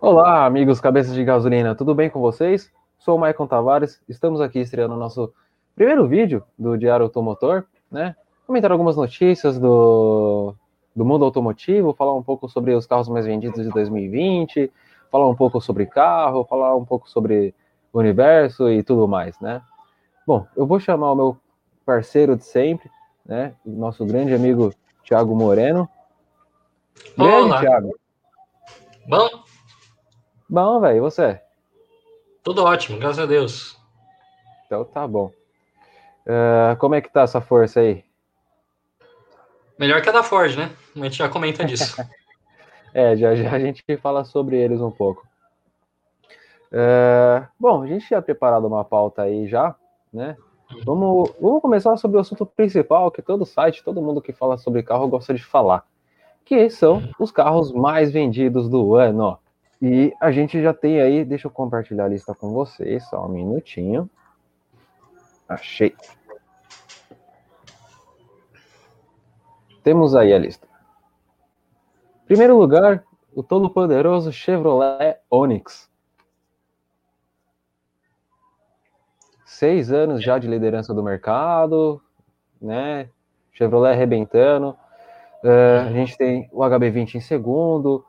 Olá, amigos cabeças de gasolina, tudo bem com vocês? Sou o Maicon Tavares, estamos aqui estreando o nosso primeiro vídeo do Diário Automotor, né? Comentar algumas notícias do, do mundo automotivo, falar um pouco sobre os carros mais vendidos de 2020, falar um pouco sobre carro, falar um pouco sobre o universo e tudo mais, né? Bom, eu vou chamar o meu parceiro de sempre, né? O nosso grande amigo Thiago Moreno. Grande, Olá. Thiago. Bom, Bom, velho, e você? tudo ótimo, graças a Deus. Então tá bom. Ah, como é que tá essa força aí? Melhor que a da Ford, né? A gente já comenta disso. É, já já a gente fala sobre eles um pouco. Ah, bom, a gente tinha preparado uma pauta aí já, né? Vamos, vamos começar sobre o assunto principal que todo site, todo mundo que fala sobre carro gosta de falar, que são os carros mais vendidos do ano. E a gente já tem aí, deixa eu compartilhar a lista com vocês, só um minutinho. Achei. Temos aí a lista. Primeiro lugar, o todo poderoso Chevrolet Onix. Seis anos já de liderança do mercado, né? Chevrolet arrebentando. Uh, a gente tem o HB20 em segundo.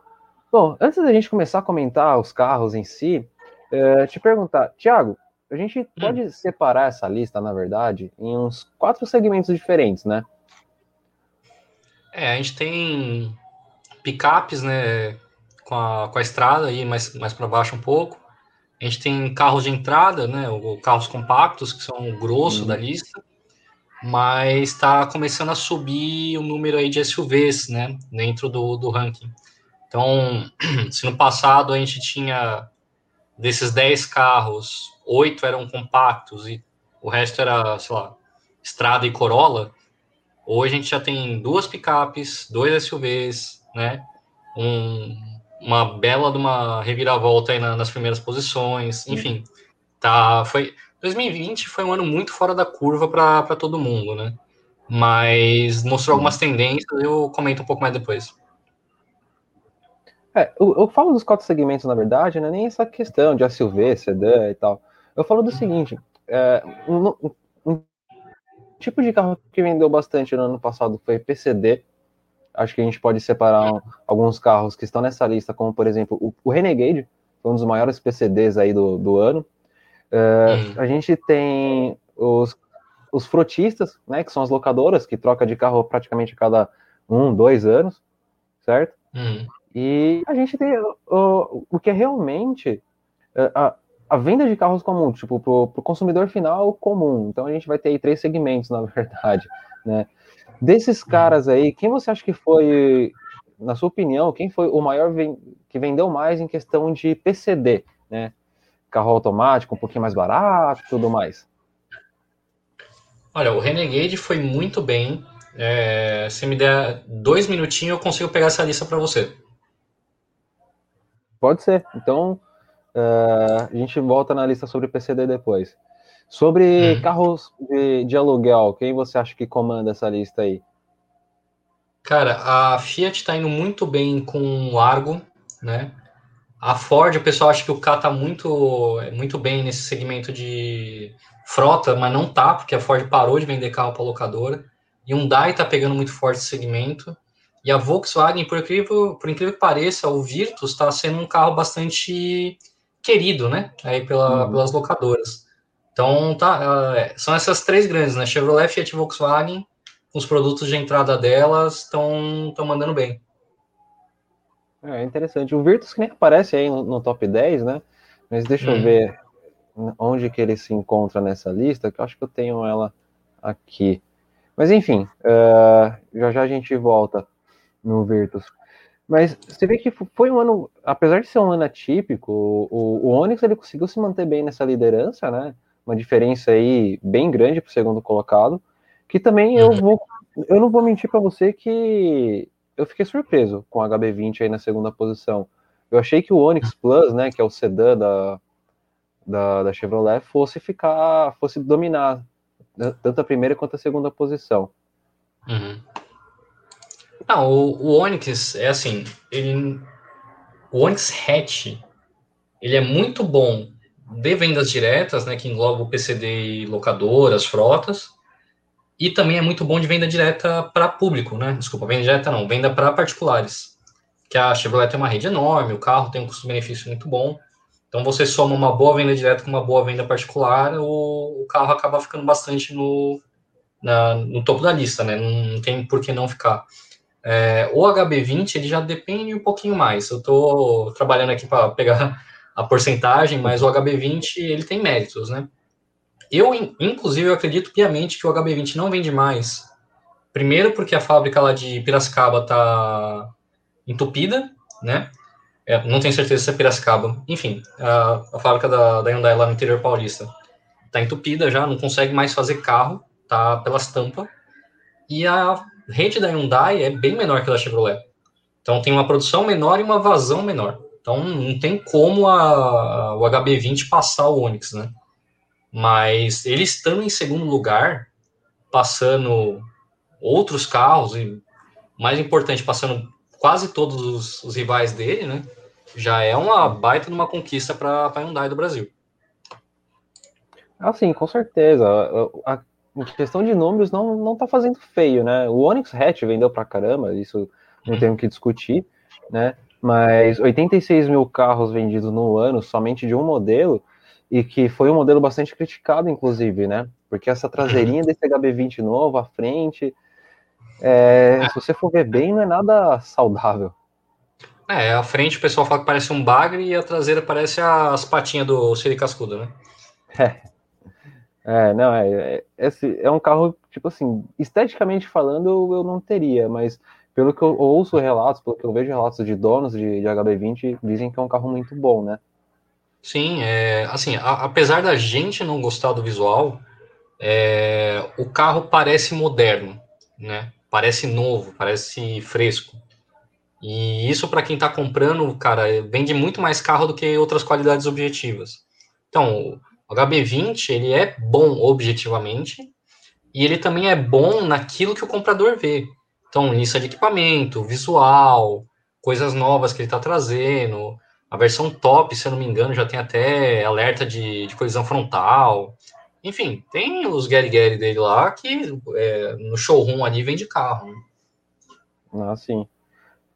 Bom, antes da gente começar a comentar os carros em si, uh, te perguntar, Thiago, a gente hum. pode separar essa lista, na verdade, em uns quatro segmentos diferentes, né? É, a gente tem picapes, né, com a, com a estrada aí mais, mais para baixo um pouco. A gente tem carros de entrada, né, ou carros compactos, que são o grosso hum. da lista. Mas está começando a subir o número aí de SUVs, né, dentro do, do ranking. Então, se no passado a gente tinha desses 10 carros, oito eram compactos e o resto era, sei lá, Estrada e Corolla, hoje a gente já tem duas picapes, dois SUVs, né? Um, uma bela de uma reviravolta aí na, nas primeiras posições, enfim, tá, foi 2020 foi um ano muito fora da curva para todo mundo, né? Mas mostrou algumas tendências, eu comento um pouco mais depois. É, eu, eu, falo dos quatro segmentos, na verdade, não é nem essa questão de SUV, sedã e tal. Eu falo do seguinte: é, um, um, tipo de carro que vendeu bastante no ano passado foi PCD. Acho que a gente pode separar um, alguns carros que estão nessa lista, como por exemplo o, o Renegade, foi um dos maiores PCDs aí do, do ano. É, hum. A gente tem os, os frotistas, né, que são as locadoras que troca de carro praticamente a cada um, dois anos, certo? Hum. E a gente tem o, o que é realmente a, a venda de carros comum, tipo, para o consumidor final comum. Então a gente vai ter aí três segmentos, na verdade, né? Desses caras aí, quem você acha que foi, na sua opinião, quem foi o maior que vendeu mais em questão de PCD, né? Carro automático, um pouquinho mais barato, tudo mais. Olha, o Renegade foi muito bem. É, se me der dois minutinhos, eu consigo pegar essa lista para você. Pode ser. Então, uh, a gente volta na lista sobre PCD depois. Sobre hum. carros de, de, aluguel, quem você acha que comanda essa lista aí? Cara, a Fiat está indo muito bem com o Argo, né? A Ford, o pessoal acha que o K tá muito, muito bem nesse segmento de frota, mas não tá, porque a Ford parou de vender carro para locadora. Hyundai tá pegando muito forte esse segmento. E a Volkswagen, por incrível, por incrível que pareça, o Virtus está sendo um carro bastante querido, né? Aí pela, uhum. pelas locadoras. Então, tá, uh, são essas três grandes, né? Chevrolet, Fiat e Volkswagen, os produtos de entrada delas, estão mandando bem. É interessante. O Virtus que nem aparece aí no, no top 10, né? Mas deixa eu ver onde que ele se encontra nessa lista, que eu acho que eu tenho ela aqui. Mas enfim, uh, já já a gente volta no Virtus. Mas você vê que foi um ano, apesar de ser um ano atípico, o, o Onix ele conseguiu se manter bem nessa liderança, né? Uma diferença aí bem grande para o segundo colocado. Que também eu uhum. vou, eu não vou mentir para você que eu fiquei surpreso com o HB20 aí na segunda posição. Eu achei que o Onix Plus, né, que é o sedã da, da, da Chevrolet, fosse ficar, fosse dominar tanto a primeira quanto a segunda posição. Uhum. Não, o, o Onix é assim, ele, o Onix Hatch, ele é muito bom de vendas diretas, né, que engloba o PCD e locadoras, frotas, e também é muito bom de venda direta para público, né? Desculpa, venda direta não, venda para particulares. Que a Chevrolet tem uma rede enorme, o carro tem um custo-benefício muito bom. Então você soma uma boa venda direta com uma boa venda particular, o, o carro acaba ficando bastante no, na, no topo da lista, né? Não, não tem por que não ficar. É, o HB20 ele já depende um pouquinho mais. Eu estou trabalhando aqui para pegar a porcentagem, mas o HB20 ele tem méritos, né? Eu, inclusive, eu acredito piamente que o HB20 não vende mais. Primeiro porque a fábrica lá de Piracicaba está entupida, né? É, não tenho certeza se é Piracicaba. Enfim, a, a fábrica da, da Hyundai lá no interior paulista está entupida já, não consegue mais fazer carro, tá pelas tampas. E a rede da Hyundai é bem menor que a da Chevrolet. Então tem uma produção menor e uma vazão menor. Então não tem como a, o HB20 passar o Onix, né? Mas ele estando em segundo lugar, passando outros carros e mais importante, passando quase todos os, os rivais dele, né? Já é uma baita de uma conquista para a Hyundai do Brasil. Ah, sim, com certeza. A, a, questão de números, não, não tá fazendo feio, né? O Onix Hatch vendeu pra caramba, isso não uhum. tenho que discutir, né? Mas 86 mil carros vendidos no ano, somente de um modelo, e que foi um modelo bastante criticado, inclusive, né? Porque essa traseirinha desse HB20 novo, à frente, é, se você for ver bem, não é nada saudável. É, a frente o pessoal fala que parece um bagre e a traseira parece as patinhas do Siri Cascudo, né? É. É, não, é, é, esse é um carro, tipo assim, esteticamente falando, eu, eu não teria, mas pelo que eu ouço relatos, pelo que eu vejo relatos de donos de, de HB20, dizem que é um carro muito bom, né? Sim, é, assim, a, apesar da gente não gostar do visual, é, o carro parece moderno, né? Parece novo, parece fresco. E isso para quem está comprando, cara, vende muito mais carro do que outras qualidades objetivas. Então, o HB20 ele é bom objetivamente e ele também é bom naquilo que o comprador vê. Então, lista de equipamento, visual, coisas novas que ele está trazendo, a versão top, se eu não me engano, já tem até alerta de, de colisão frontal. Enfim, tem os Gary Gary dele lá que é, no showroom ali vende carro. Ah, sim.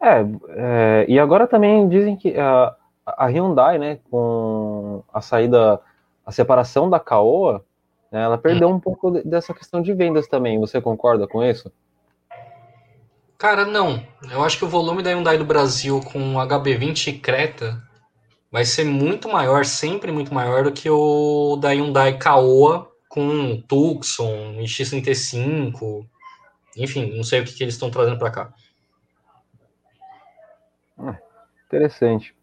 É, é, e agora também dizem que a, a Hyundai, né, com a saída, a separação da Caoa, né, ela perdeu hum. um pouco dessa questão de vendas também. Você concorda com isso? Cara, não. Eu acho que o volume da Hyundai do Brasil com HB20 e Creta vai ser muito maior, sempre muito maior do que o da Hyundai Caoa com Tucson, X35. Enfim, não sei o que, que eles estão trazendo para cá. Ah, interessante.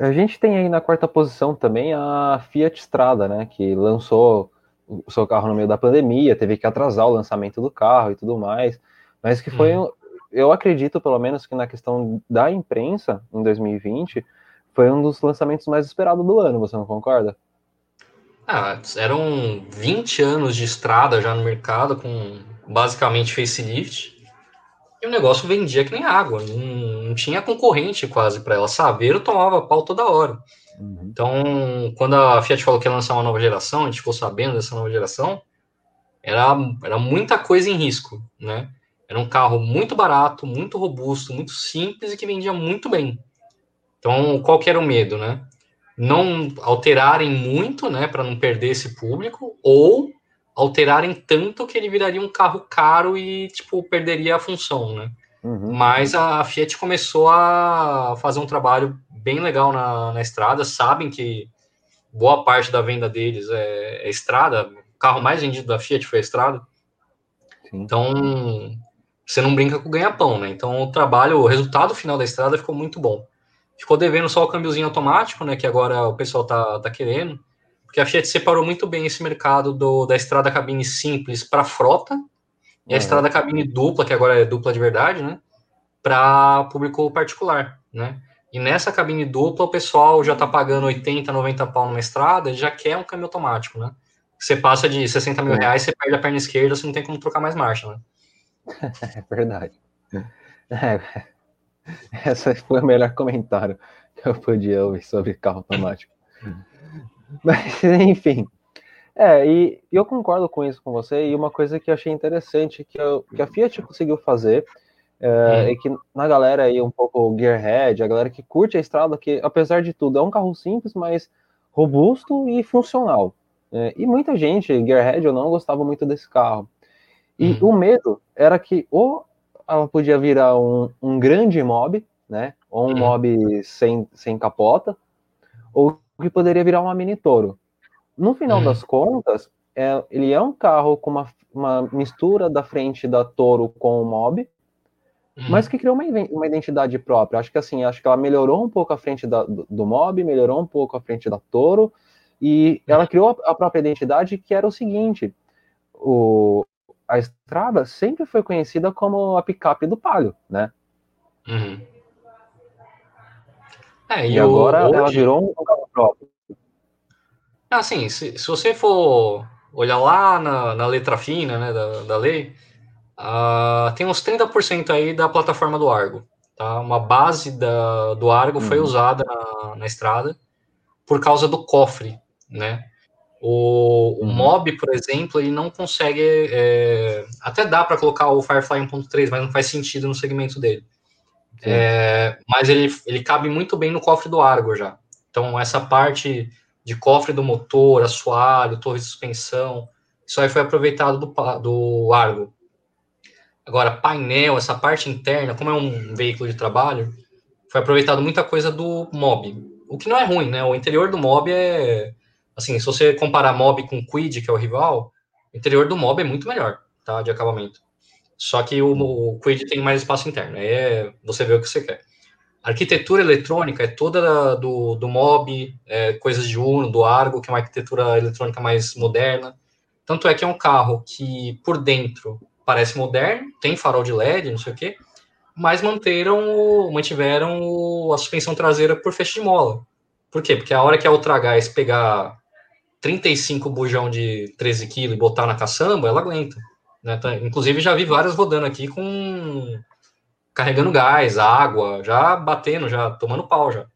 A gente tem aí na quarta posição também a Fiat Strada, né, que lançou o seu carro no meio da pandemia, teve que atrasar o lançamento do carro e tudo mais, mas que foi hum eu acredito, pelo menos, que na questão da imprensa, em 2020, foi um dos lançamentos mais esperados do ano, você não concorda? Ah, eram 20 anos de estrada já no mercado, com basicamente facelift, e o negócio vendia que nem água, não, não tinha concorrente quase para ela. Saveiro tomava pau toda hora. Uhum. Então, quando a Fiat falou que ia lançar uma nova geração, a gente ficou sabendo dessa nova geração, era, era muita coisa em risco, né? Era um carro muito barato, muito robusto, muito simples e que vendia muito bem. Então, qual que era o medo, né? Não alterarem muito, né, para não perder esse público, ou alterarem tanto que ele viraria um carro caro e, tipo, perderia a função, né? Uhum. Mas a Fiat começou a fazer um trabalho bem legal na, na estrada, sabem que boa parte da venda deles é, é estrada, o carro mais vendido da Fiat foi a estrada. Sim. Então, você não brinca com o ganha-pão, né? Então o trabalho, o resultado final da estrada ficou muito bom. Ficou devendo só o câmbiozinho automático, né? Que agora o pessoal tá, tá querendo. Porque a Fiat separou muito bem esse mercado do, da estrada cabine simples para frota e a uhum. estrada cabine dupla, que agora é dupla de verdade, né? Para público particular, né? E nessa cabine dupla, o pessoal já tá pagando 80, 90 pau numa estrada já quer um câmbio automático, né? Você passa de 60 mil reais, você perde a perna esquerda, você não tem como trocar mais marcha, né? É verdade. É. Esse foi o melhor comentário que eu podia ouvir sobre carro automático. Mas, enfim. É, e eu concordo com isso com você, e uma coisa que eu achei interessante que, eu, que a Fiat conseguiu fazer é, hum. é, que na galera aí um pouco gearhead, a galera que curte a estrada, que apesar de tudo é um carro simples, mas robusto e funcional. É, e muita gente, gearhead ou não, gostava muito desse carro. E hum. o medo era que ou ela podia virar um, um grande mob, né? Ou um hum. mob sem, sem capota, ou que poderia virar uma mini Toro. No final hum. das contas, é, ele é um carro com uma, uma mistura da frente da Toro com o mob, uhum. mas que criou uma, uma identidade própria. Acho que assim, acho que ela melhorou um pouco a frente da, do, do mob, melhorou um pouco a frente da Toro, e ela criou a própria identidade que era o seguinte: o, a estrada sempre foi conhecida como a picape do Palio, né? Uhum. É, e, e agora hoje... ela virou um carro próprio. Assim, se, se você for olhar lá na, na letra fina né, da, da lei, uh, tem uns 30% aí da plataforma do Argo. Tá? Uma base da, do Argo uhum. foi usada na, na estrada por causa do cofre, né? O, o uhum. Mob, por exemplo, ele não consegue. É, até dá para colocar o Firefly 1.3, mas não faz sentido no segmento dele. É, mas ele, ele cabe muito bem no cofre do Argo já. Então, essa parte de cofre do motor, assoalho, torre de suspensão, isso aí foi aproveitado do, do Argo. Agora, painel, essa parte interna, como é um veículo de trabalho, foi aproveitado muita coisa do Mob. O que não é ruim, né? O interior do Mob é assim, se você comparar Mob com Quid, que é o rival, o interior do Mob é muito melhor, tá, de acabamento. Só que o, o Quid tem mais espaço interno, aí é, você vê o que você quer. A arquitetura eletrônica é toda do, do Mob, é, coisas de Uno, do Argo, que é uma arquitetura eletrônica mais moderna. Tanto é que é um carro que, por dentro, parece moderno, tem farol de LED, não sei o quê, mas manteram, mantiveram a suspensão traseira por feixe de mola. Por quê? Porque a hora que a Ultragás pegar 35 bujão de 13 kg e botar na caçamba, ela aguenta. Né? Tá, inclusive, já vi várias rodando aqui com carregando gás, água, já batendo, já tomando pau já.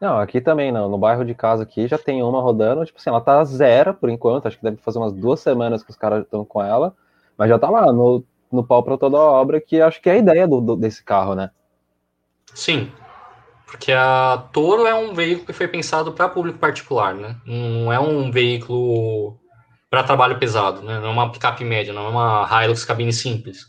Não, aqui também não. No bairro de casa aqui já tem uma rodando, tipo assim, ela tá zero por enquanto, acho que deve fazer umas duas semanas que os caras estão com ela, mas já tá lá no, no pau para toda a obra, que acho que é a ideia do, do, desse carro, né? Sim, porque a Toro é um veículo que foi pensado para público particular, né? Não é um veículo para trabalho pesado, né? Não é uma picape média, não é uma Hilux cabine simples.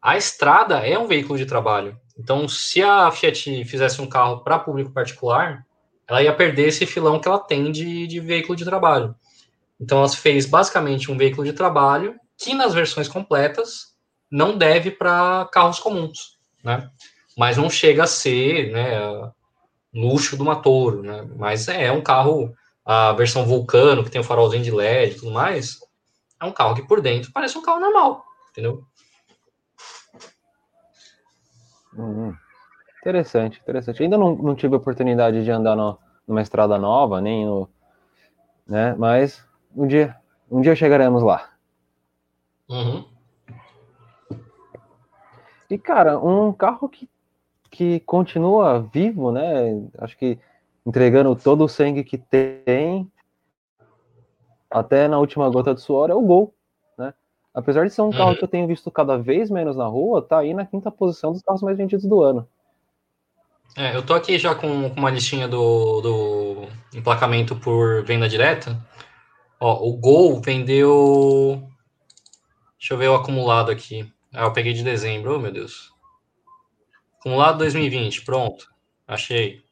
A Estrada é um veículo de trabalho. Então, se a Fiat fizesse um carro para público particular, ela ia perder esse filão que ela tem de, de veículo de trabalho. Então, ela fez basicamente um veículo de trabalho que, nas versões completas, não deve para carros comuns, né? mas não chega a ser né, luxo do Matoro, né? Mas é um carro, a versão Vulcano, que tem o farolzinho de LED e tudo mais, é um carro que por dentro parece um carro normal, entendeu? Hum, interessante, interessante. Ainda não, não tive a oportunidade de andar no, numa estrada nova, nem no. Né, mas um dia, um dia chegaremos lá. Uhum. E, cara, um carro que que continua vivo, né? Acho que entregando todo o sangue que tem, até na última gota de suor, é o gol, né? Apesar de ser um carro uhum. que eu tenho visto cada vez menos na rua, tá aí na quinta posição dos carros mais vendidos do ano. É, eu tô aqui já com, com uma listinha do, do emplacamento por venda direta. Ó, o Gol vendeu. Deixa eu ver o acumulado aqui. Ah, eu peguei de dezembro, oh meu Deus. Acumulado 2020, pronto. Achei.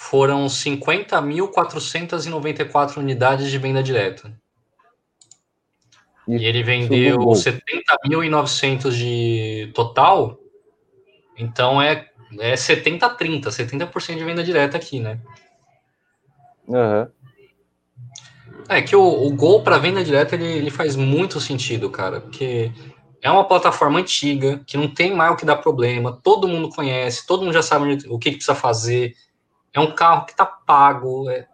Foram 50.494 unidades de venda direta. E, e ele vendeu 70.900 de total. Então é, é 70-30, 70%, de venda direta aqui, né? Uhum. É que o, o gol para venda direta ele, ele faz muito sentido, cara, porque é uma plataforma antiga, que não tem mais o que dar problema, todo mundo conhece, todo mundo já sabe o que, que precisa fazer. É um carro que está pago, é,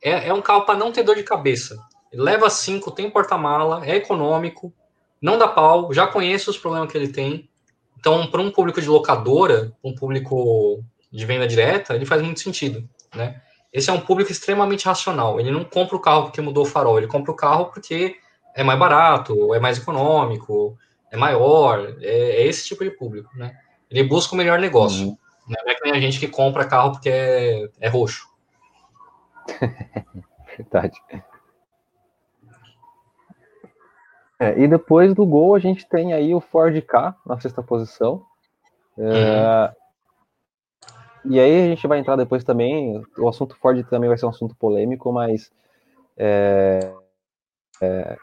é, é, um carro para não ter dor de cabeça. leva cinco, tem porta-mala, é econômico, não dá pau, já conheço os problemas que ele tem. Então, para um público de locadora, um público de venda direta, ele faz muito sentido, né? Esse é um público extremamente racional. Ele não compra o carro porque mudou o farol, ele compra o carro porque é mais barato, é mais econômico, é maior, é, é esse tipo de público, né? Ele busca o melhor negócio. Uhum. Não é que nem a gente que compra carro porque é, é roxo. Verdade. É, e depois do Gol a gente tem aí o Ford K na sexta posição. É, uhum. E aí a gente vai entrar depois também. O assunto Ford também vai ser um assunto polêmico, mas é, é,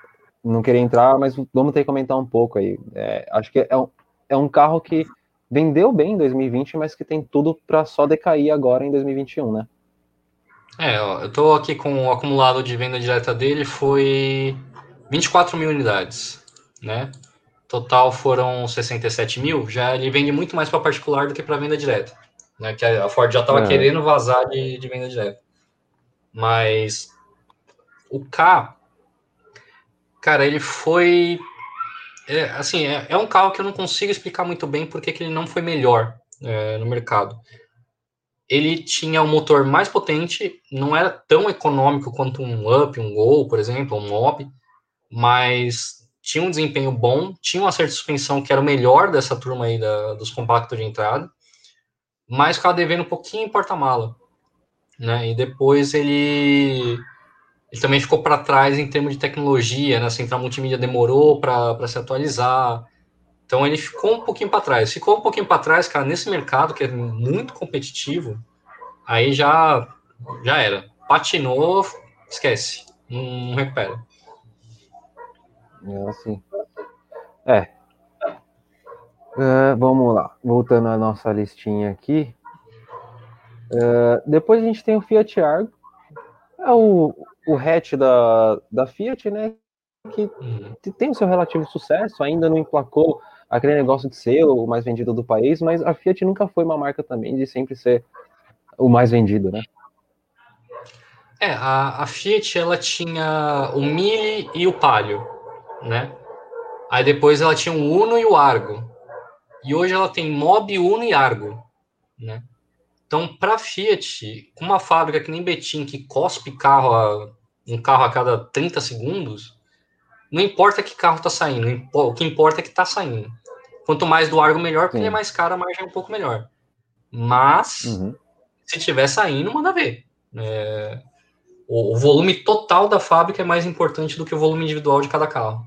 não queria entrar, mas vamos ter que comentar um pouco aí. É, acho que é um, é um carro que vendeu bem em 2020, mas que tem tudo para só decair agora em 2021, né? É, ó, eu tô aqui com o acumulado de venda direta dele foi 24 mil unidades, né? Total foram 67 mil. Já ele vende muito mais para particular do que para venda direta, né? Que a Ford já estava é. querendo vazar de, de venda direta. Mas o K, cara, ele foi é, assim, é, é, um carro que eu não consigo explicar muito bem porque que ele não foi melhor é, no mercado. Ele tinha um motor mais potente, não era tão econômico quanto um Up, um Gol, por exemplo, um Mob, mas tinha um desempenho bom, tinha um acerto de suspensão que era o melhor dessa turma aí da, dos compactos de entrada, mas ficava devendo um pouquinho em porta-mala. Né? E depois ele ele também ficou para trás em termos de tecnologia, né? A central multimídia demorou para se atualizar. Então ele ficou um pouquinho para trás. Ficou um pouquinho para trás, cara, nesse mercado que é muito competitivo, aí já já era. Patinou, esquece. Não, não recupera. É assim. É. Uh, vamos lá. Voltando à nossa listinha aqui. Uh, depois a gente tem o Fiat Argo. É o, o hatch da, da Fiat, né? Que tem o seu relativo sucesso, ainda não emplacou aquele negócio de ser o mais vendido do país, mas a Fiat nunca foi uma marca também de sempre ser o mais vendido, né? É, a, a Fiat ela tinha o Mille e o Palio, né? Aí depois ela tinha o Uno e o Argo. E hoje ela tem Mob, Uno e Argo, né? Então, para a Fiat, com uma fábrica que nem Betim, que cospe carro a, um carro a cada 30 segundos, não importa que carro está saindo, o que importa é que está saindo. Quanto mais do Argo, melhor, porque ele é mais caro, a margem é um pouco melhor. Mas, uhum. se tiver saindo, manda ver. É, o, o, volume total da fábrica é mais importante do que o volume individual de cada carro.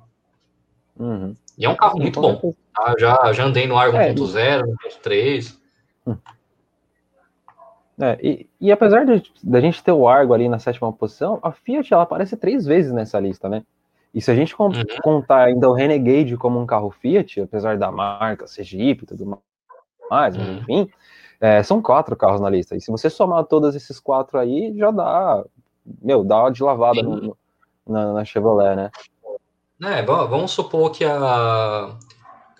Uhum. E é um carro muito bom. Tá? Já, já andei no Argo é, 1.0, 1.3. Hum. É, e, e, apesar de, da gente ter o Argo ali na sétima posição, a Fiat ela aparece três vezes nessa lista, né? E se a gente uhum. contar ainda o Renegade como um carro Fiat, apesar da marca ser Jeep e tudo mais, uhum. enfim, é, são quatro carros na lista. E se você somar todos esses quatro aí, já dá, meu, dá uma de lavada no, na, na, Chevrolet, né? É, vamos supor que a,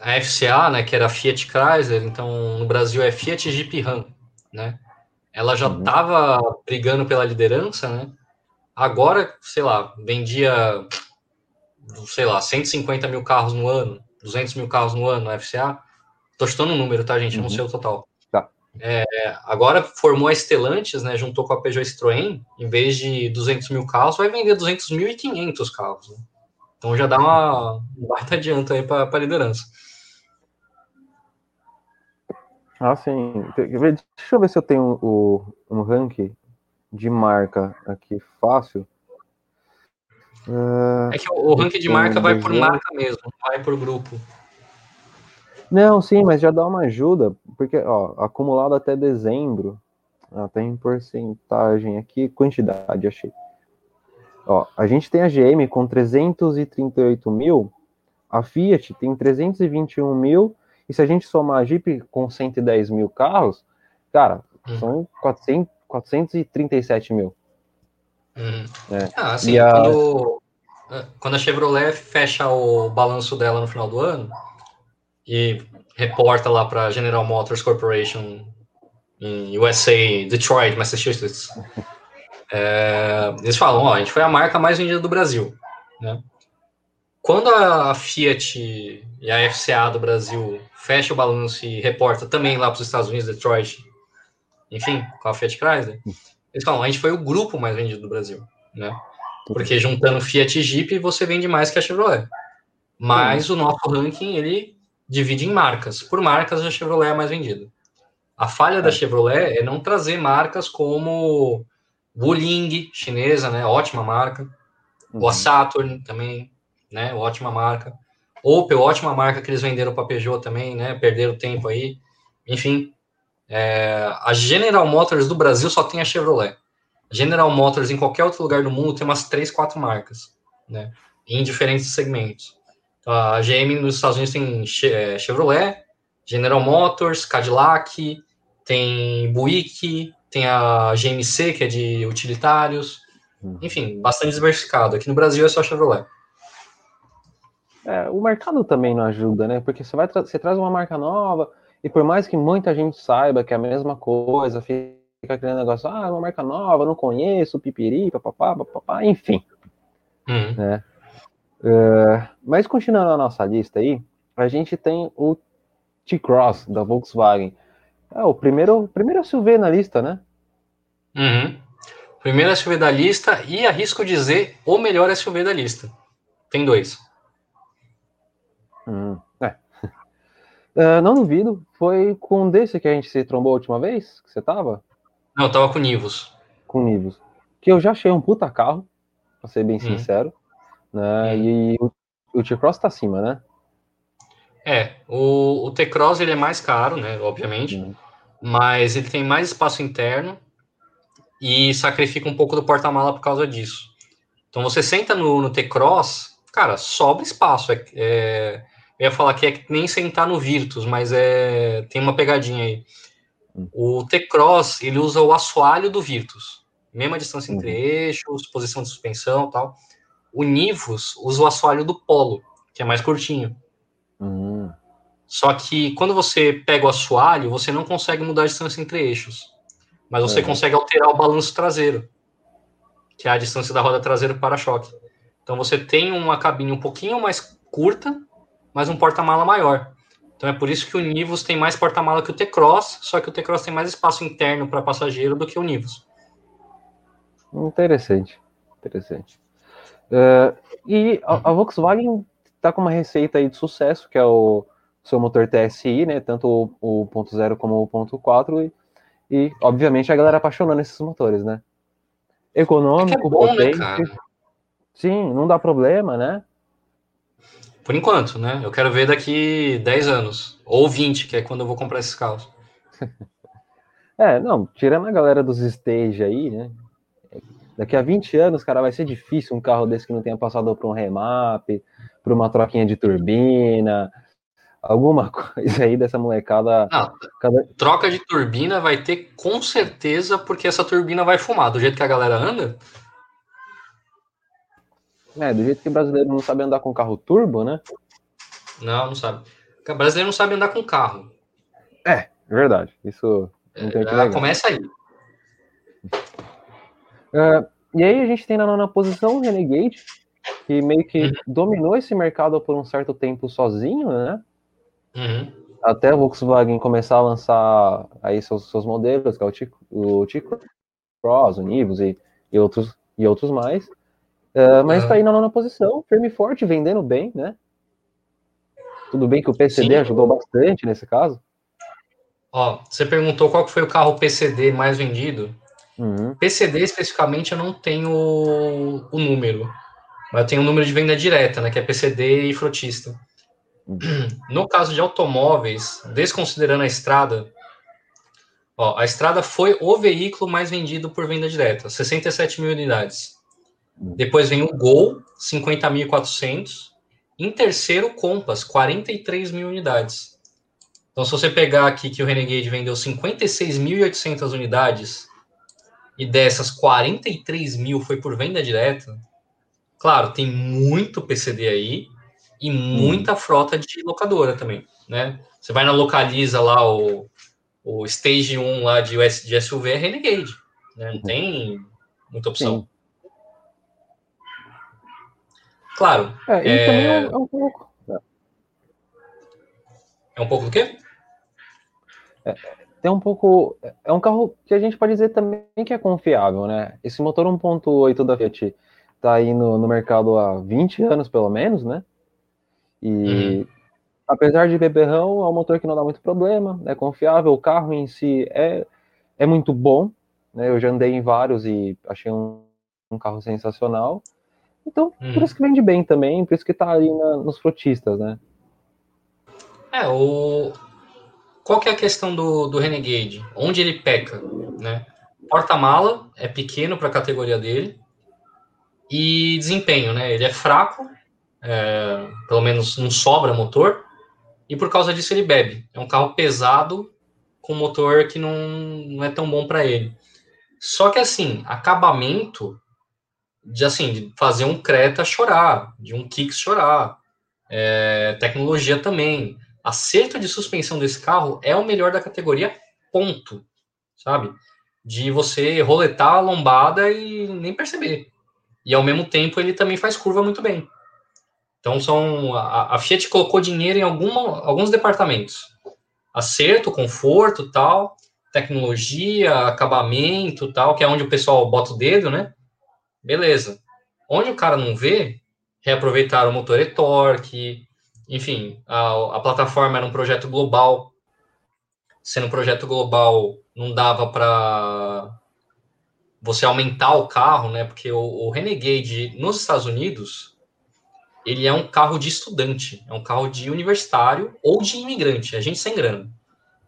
a FCA, né, que era Fiat Chrysler, então no Brasil é Fiat Jeep Ram, né? Ela já estava uhum. brigando pela liderança, né? Agora, sei lá, vendia, sei lá, 150 mil carros no ano, 200 mil carros no ano na FCA. Tô chutando um número, tá, gente? Uhum. Não sei o total. Tá. É, agora formou a Estelantes, né? Juntou com a Peugeot Citroën, em vez de 200 mil carros, vai vender 200 mil e 500 carros. Né? Então já dá uma, um baita adianto aí para a liderança. Ah, sim. Deixa eu ver se eu tenho o, um ranking de marca aqui fácil. Uh, é que o, o ranking de marca vai por marca mesmo, vai por grupo. Não, sim, mas já dá uma ajuda, porque, ó, acumulado até dezembro, tem porcentagem aqui, quantidade, achei. Ó, a gente tem a GM com 338 mil, a Fiat tem 321 mil e se a gente somar a Jeep com 110 mil carros, cara, hum. são 400, 437 mil. Hum. É. Ah, assim, a... quando, é, quando a Chevrolet fecha o balanço dela no final do ano e reporta lá para General Motors Corporation em USA, Detroit, Massachusetts, é, eles falam, ó, a gente foi a marca mais vendida do Brasil, né? quando a Fiat e a FCA do Brasil fecha o balanço e reporta também lá para os Estados Unidos, Detroit, enfim, com a Fiat Chrysler, eles falam, a gente foi o grupo mais vendido do Brasil, né? Porque juntando Fiat e Jeep, você vende mais que a Chevrolet. Mas o nosso ranking, ele divide em marcas. Por marcas, a Chevrolet é mais vendida. A falha da é. Chevrolet é não trazer marcas como Wuling, chinesa, né? Ótima marca. Uhum. A Saturn também, né? Ótima marca. Opel, ótima marca que eles venderam para Peugeot também, né? Perderam tempo aí. Enfim, é, a General Motors do Brasil só tem a Chevrolet. General Motors em qualquer outro lugar do mundo tem umas três, quatro marcas, né? Em diferentes segmentos. Então, a GM nos Estados Unidos tem é, Chevrolet, General Motors, Cadillac, tem Buick, tem a GMC, que é de utilitários. Hum. Enfim, bastante diversificado. Aqui no Brasil é só Chevrolet. É, o mercado também não ajuda, né? Porque você vai tra você traz uma marca nova, e por mais que muita gente saiba que é a mesma coisa, fica aquele negócio, ah, é uma marca nova, não conheço, pipiri, papapá, papapá, enfim. Uhum. Né? Uh, mas continuando a nossa lista aí, a gente tem o T-Cross da Volkswagen. É o primeiro, primeiro SUV na lista, né? Uhum. Primeiro SUV da lista e arrisco dizer o melhor SUV da lista. Tem dois. Hum, é. Uh, não duvido. Foi com desse que a gente se trombou a última vez? Que você tava? Não, eu tava com Nivus. Com Nivus. Que eu já achei um puta carro, pra ser bem hum. sincero. Né? Hum. E o, o T-Cross tá acima, né? É, o, o T-Cross ele é mais caro, né? Obviamente. Hum. Mas ele tem mais espaço interno e sacrifica um pouco do porta-mala por causa disso. Então você senta no, no T-Cross, cara, sobra espaço. É, é, eu ia falar que é que nem sentar no Virtus, mas é tem uma pegadinha aí. Hum. O T-Cross, ele usa o assoalho do Virtus. Mesma distância entre uhum. eixos, posição de suspensão tal. O Nivus usa o assoalho do Polo, que é mais curtinho. Uhum. Só que quando você pega o assoalho, você não consegue mudar a distância entre eixos. Mas você uhum. consegue alterar o balanço traseiro, que é a distância da roda traseira para choque. Então você tem uma cabine um pouquinho mais curta, mas um porta-mala maior. Então é por isso que o Nivus tem mais porta-mala que o T-Cross, só que o T-Cross tem mais espaço interno para passageiro do que o Nivus. Interessante, interessante. Uh, e a, a Volkswagen está com uma receita aí de sucesso, que é o seu motor TSI, né? Tanto o, o ponto .0 como o ponto .4 e, e, obviamente a galera apaixonando esses motores, né? Econômico, é, é bom, né, potente. Né, sim, não dá problema, né? Por enquanto, né? Eu quero ver daqui 10 anos. Ou 20, que é quando eu vou comprar esses carros. é, não, tirando a galera dos stage aí, né? Daqui a 20 anos, cara, vai ser difícil um carro desse que não tenha passado por um remap, por uma troquinha de turbina, alguma coisa aí dessa molecada. Não, cada... Troca de turbina vai ter com certeza, porque essa turbina vai fumar. Do jeito que a galera anda, é, do jeito que o brasileiro não sabe andar com carro turbo, né? Não, não sabe. O brasileiro não sabe andar com carro. É, verdade. Isso não tem é, que Começa aí. Uh, e aí a gente tem na nona posição o Renegade, que meio que uhum. dominou esse mercado por um certo tempo sozinho, né? Uhum. Até a Volkswagen começar a lançar aí seus, seus modelos, que é o T-Cross, o Nivus e, e, outros, e outros mais. Uh, mas está aí na nona posição, firme e forte, vendendo bem, né? Tudo bem que o PCD Sim. ajudou bastante nesse caso. Ó, você perguntou qual foi o carro PCD mais vendido. Uhum. PCD especificamente eu não tenho o, o, número, mas eu tenho o número de venda direta, né? Que é PCD e frotista. Uhum. No caso de automóveis, desconsiderando a estrada, ó, a estrada foi o veículo mais vendido por venda direta, 67 mil unidades. Depois vem o Gol, 50.400. Em terceiro, Compass, 43 mil unidades. Então, se você pegar aqui que o Renegade vendeu 56.800 unidades e dessas 43 mil foi por venda direta, claro, tem muito PCD aí e muita hum. frota de locadora também, né? Você vai na Localiza lá, o, o Stage 1 lá de, de SUV é Renegade, né? Não tem muita opção. Sim. Claro. É, é... também é, é um pouco. É um pouco do quê? É, um pouco. É um carro que a gente pode dizer também que é confiável, né? Esse motor 1.8 da Fiat tá aí no, no, mercado há 20 anos, pelo menos, né? E uhum. apesar de beberrão, é um motor que não dá muito problema, é confiável, o carro em si é, é muito bom, né? Eu já andei em vários e achei um, um carro sensacional. Então, uhum. por isso que vende bem também, por isso que tá ali na, nos frotistas, né? É, o, qual que é a questão do, do Renegade? Onde ele peca, né? Porta-mala é pequeno para a categoria dele e desempenho, né? Ele é fraco, é, pelo menos não sobra motor e por causa disso ele bebe. É um carro pesado com motor que não, não é tão bom para ele. Só que assim, acabamento de assim de fazer um Creta chorar, de um Kicks chorar, é, tecnologia também acerto de suspensão desse carro é o melhor da categoria, ponto. Sabe? De você roletar a lombada e nem perceber. E ao mesmo tempo ele também faz curva muito bem. Então são a, a Fiat colocou dinheiro em alguma, alguns departamentos. Acerto, conforto, tal, tecnologia, acabamento, tal, que é onde o pessoal bota o dedo, né? Beleza. Onde o cara não vê, reaproveitar o motor e-torque, enfim, a, a plataforma era um projeto global. Sendo um projeto global, não dava para você aumentar o carro, né? Porque o, o, Renegade nos Estados Unidos ele é um carro de estudante, é um carro de universitário ou de imigrante, é gente sem grana,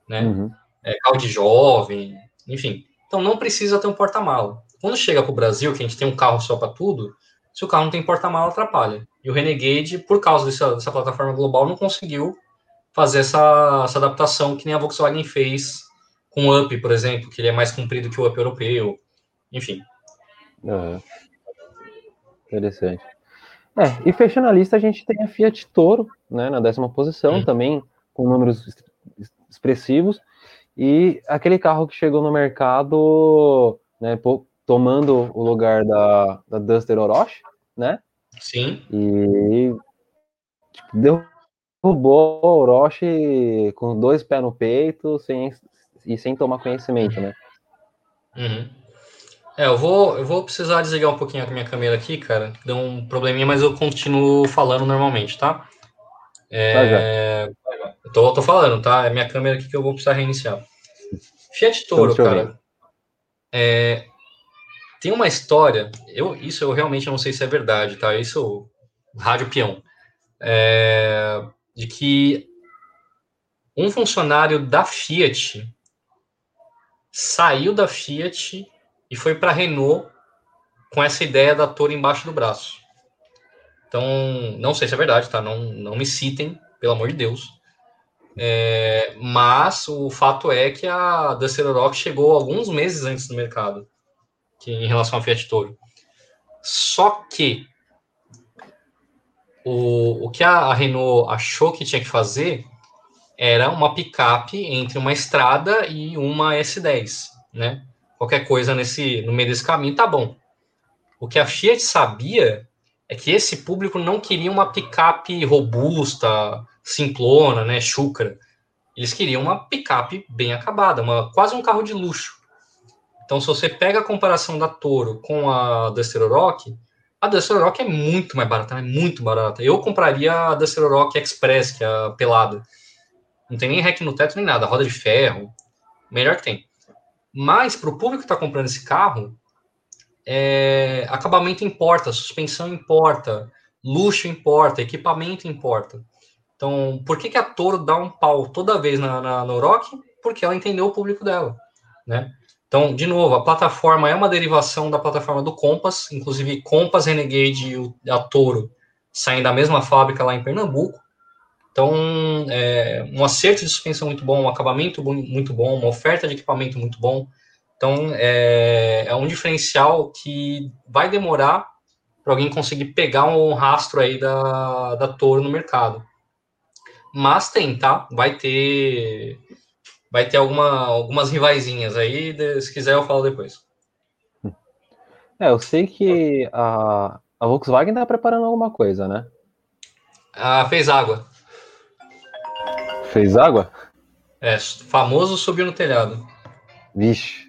né? Uhum. É carro de jovem, enfim. Então não precisa ter um porta-mala. Quando chega para o Brasil, que a gente tem um carro só para tudo, se o carro não tem porta-mala, atrapalha. E o Renegade, por causa dessa, dessa plataforma global, não conseguiu fazer essa, essa, adaptação que nem a Volkswagen fez com o Up, por exemplo, que ele é mais comprido que o Up europeu. Enfim. Uhum. Interessante. É, e fechando a lista, a gente tem a Fiat Toro, né, na décima posição, hum. também com números expressivos, e aquele carro que chegou no mercado, né, tomando o lugar da, da Duster Orochi, né? Sim. E tipo, derrubou o Orochi com dois pés no peito sem, e sem tomar conhecimento, né? Uhum. É, eu vou, eu vou precisar desligar um pouquinho a minha câmera aqui, cara. Deu um probleminha, mas eu continuo falando normalmente, tá? É, tá eu tô, tô falando, tá? É minha câmera aqui que eu vou precisar reiniciar. Fiat Toro, cara. É, tem uma história, eu, isso eu realmente não sei se é verdade, tá? Isso, rádio peão. É, de que um funcionário da Fiat saiu da Fiat e foi para a Renault com essa ideia da torre embaixo do braço. Então, não sei se é verdade, tá? Não, não me citem, pelo amor de Deus. É, mas o fato é que a Duster Rock chegou alguns meses antes do mercado que, em relação ao Fiat Toro. Só que o, o que a, Renault achou que tinha que fazer era uma picape entre uma estrada e uma S10, né? Qualquer coisa nesse no meio desse caminho tá bom. O que a Fiat sabia é que esse público não queria uma picape robusta, simplona, né, chucra. Eles queriam uma picape bem acabada, uma quase um carro de luxo. Então, se você pega a comparação da Toro com a Duster Rock, a Duster Rock é muito mais barata, é muito barata. Eu compraria a Duster Rock Express, que é a pelada. Não tem nem rec no teto nem nada, roda de ferro, melhor que tem. Mas para o público que está comprando esse carro, é, acabamento importa, suspensão importa, luxo importa, equipamento importa. Então, por que, que a Toro dá um pau toda vez na, na, no Rock? Porque ela entendeu o público dela, né? Então, de novo, a plataforma é uma derivação da plataforma do Compass, inclusive Compass, Renegade e a Toro saem da mesma fábrica lá em Pernambuco. Então, é, um acerto de suspensão muito bom, um acabamento muito bom, uma oferta de equipamento muito bom. Então, é, é um diferencial que vai demorar para alguém conseguir pegar um rastro aí da, da Toro no mercado. Mas tem, tá? Vai ter vai ter alguma, algumas rivaizinhas aí, se quiser eu falo depois. É, eu sei que a, a Volkswagen tá preparando alguma coisa, né? Ah, fez água. Fez água? É, famoso subiu no telhado. Vixe,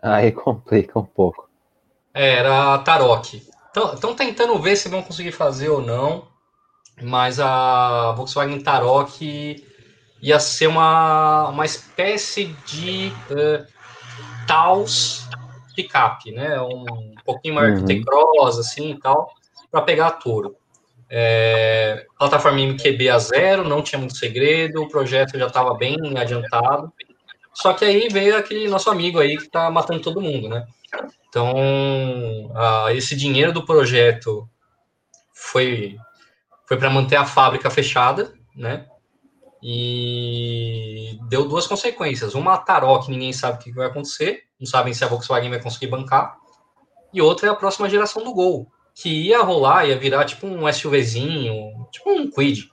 aí complica um pouco. É, era a Tarok. Estão tentando ver se vão conseguir fazer ou não, mas a Volkswagen Tarok ia ser uma, uma espécie de uh, Taos picape, né? Um pouquinho maior uhum. T-Cross, assim e tal, para pegar a Toro. É, plataforma MQB a zero, não tinha muito segredo, o projeto já estava bem adiantado. Só que aí veio aquele nosso amigo aí que está matando todo mundo, né? Então, a, esse dinheiro do projeto foi, foi para manter a fábrica fechada, né? E deu duas consequências. Uma, a Tarok, ninguém sabe o que vai acontecer, não sabem se a Volkswagen vai conseguir bancar. E outra é a próxima geração do Gol, que ia rolar, ia virar tipo um SUVzinho, tipo um Quid.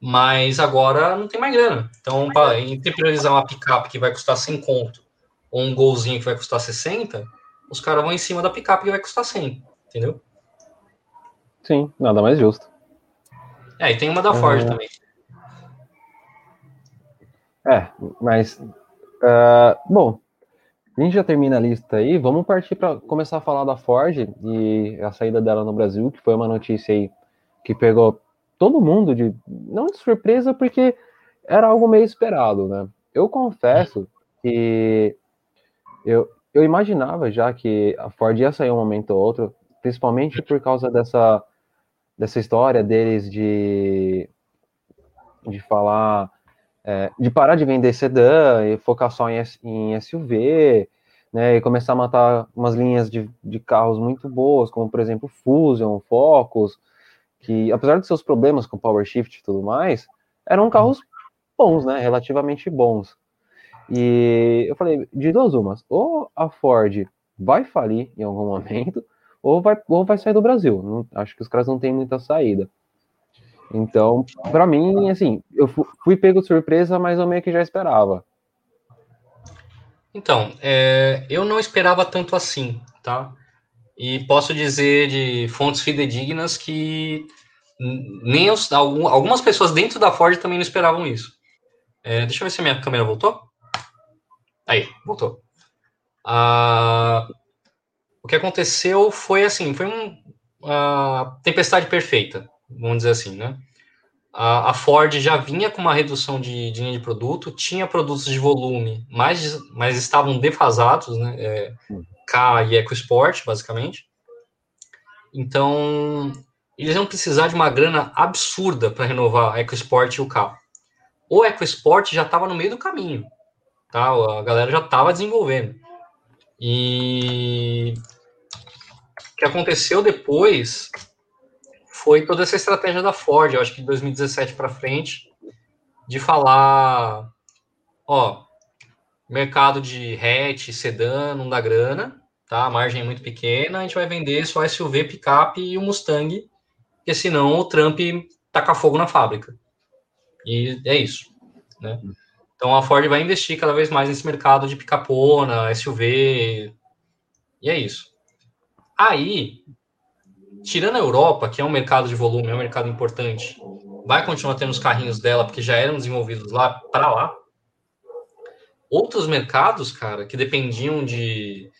Mas agora não tem mais grana. Então, pra, entre priorizar uma picape que vai custar 100 conto ou um golzinho que vai custar 60, os caras vão em cima da picape que vai custar 100, entendeu? Sim, nada mais justo. É, e tem uma da Ford é... também. É, mas. Uh, bom, a gente já termina a lista aí, vamos partir para começar a falar da Ford e a saída dela no Brasil, que foi uma notícia aí que pegou todo mundo de. Não de surpresa, porque era algo meio esperado, né? Eu confesso que eu, eu imaginava já que a Ford ia sair um momento ou outro, principalmente por causa dessa, dessa história deles de, de falar é, de parar de vender sedã e focar só em, em SUV, né, e começar a matar umas linhas de, de carros muito boas, como por exemplo Fusion, Focus, que apesar de seus problemas com Power Shift e tudo mais, eram carros bons, né, relativamente bons. E eu falei, de duas umas, ou a Ford vai falir em algum momento, ou vai, ou vai sair do Brasil. Não, acho que os caras não têm muita saída. Então, para mim, assim, eu fui pego de surpresa, mas eu meio que já esperava. Então, é, eu não esperava tanto assim, tá? E posso dizer de fontes fidedignas que nem os, algumas pessoas dentro da Ford também não esperavam isso. É, deixa eu ver se a minha câmera voltou. Aí, voltou. Ah, o que aconteceu foi assim, foi um, uma tempestade perfeita vamos dizer assim, né? A, a Ford já vinha com uma redução de, de linha de produto, tinha produtos de volume, mas, mas estavam defasados, né? É, K e EcoSport, basicamente. Então, eles iam precisar de uma grana absurda para renovar a EcoSport e o K. O EcoSport já estava no meio do caminho, tá? A galera já estava desenvolvendo. E o que aconteceu depois foi toda essa estratégia da Ford, eu acho que de 2017 para frente, de falar, ó, mercado de hatch, sedã, não dá grana, tá? A margem é muito pequena, a gente vai vender só SUV, picape e o Mustang, porque senão o Trump taca fogo na fábrica. E é isso, né? Então a Ford vai investir cada vez mais nesse mercado de picapona, SUV, e é isso. Aí, tirando a Europa, que é um mercado de volume, é um mercado importante, vai continuar tendo os carrinhos dela, porque já eram desenvolvidos lá para lá. Outros mercados, cara, que dependiam de